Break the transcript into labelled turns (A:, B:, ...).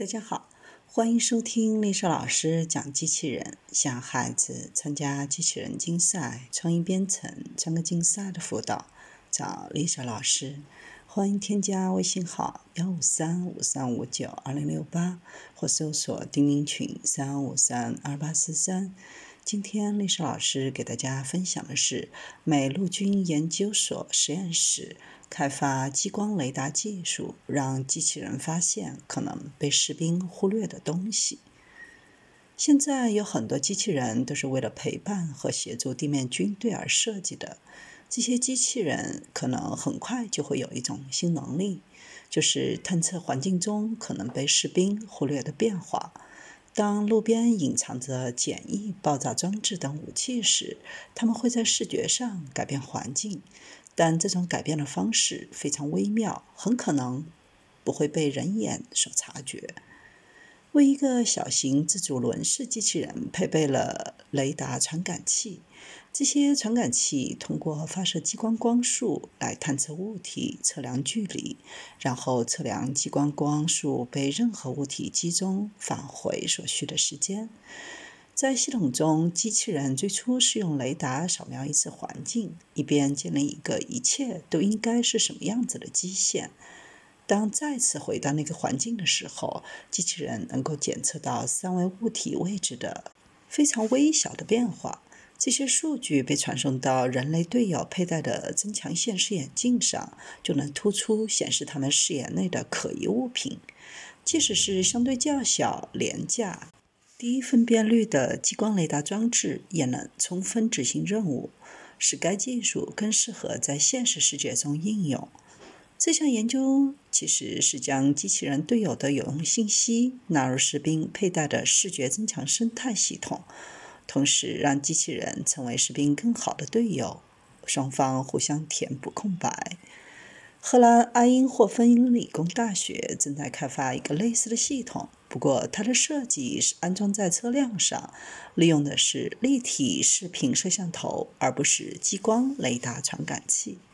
A: 大家好，欢迎收听丽莎老师讲机器人。想孩子参加机器人竞赛、创意编程、创客竞赛的辅导，找丽莎老师。欢迎添加微信号幺五三五三五九二零六八，或搜索钉钉群三五三二八四三。今天丽莎老师给大家分享的是美陆军研究所实验室开发激光雷达技术，让机器人发现可能被士兵忽略的东西。现在有很多机器人都是为了陪伴和协助地面军队而设计的。这些机器人可能很快就会有一种新能力，就是探测环境中可能被士兵忽略的变化。当路边隐藏着简易爆炸装置等武器时，他们会在视觉上改变环境，但这种改变的方式非常微妙，很可能不会被人眼所察觉。为一个小型自主轮式机器人配备了雷达传感器。这些传感器通过发射激光光束来探测物体、测量距离，然后测量激光光束被任何物体击中返回所需的时间。在系统中，机器人最初是用雷达扫描一次环境，以便建立一个一切都应该是什么样子的基线。当再次回到那个环境的时候，机器人能够检测到三维物体位置的非常微小的变化。这些数据被传送到人类队友佩戴的增强现实眼镜上，就能突出显示他们视野内的可疑物品。即使是相对较小、廉价、低分辨率的激光雷达装置，也能充分执行任务，使该技术更适合在现实世界中应用。这项研究其实是将机器人队友的有用信息纳入士兵佩戴的视觉增强生态系统。同时，让机器人成为士兵更好的队友，双方互相填补空白。荷兰阿因霍芬理工大学正在开发一个类似的系统，不过它的设计是安装在车辆上，利用的是立体视频摄像头，而不是激光雷达传感器。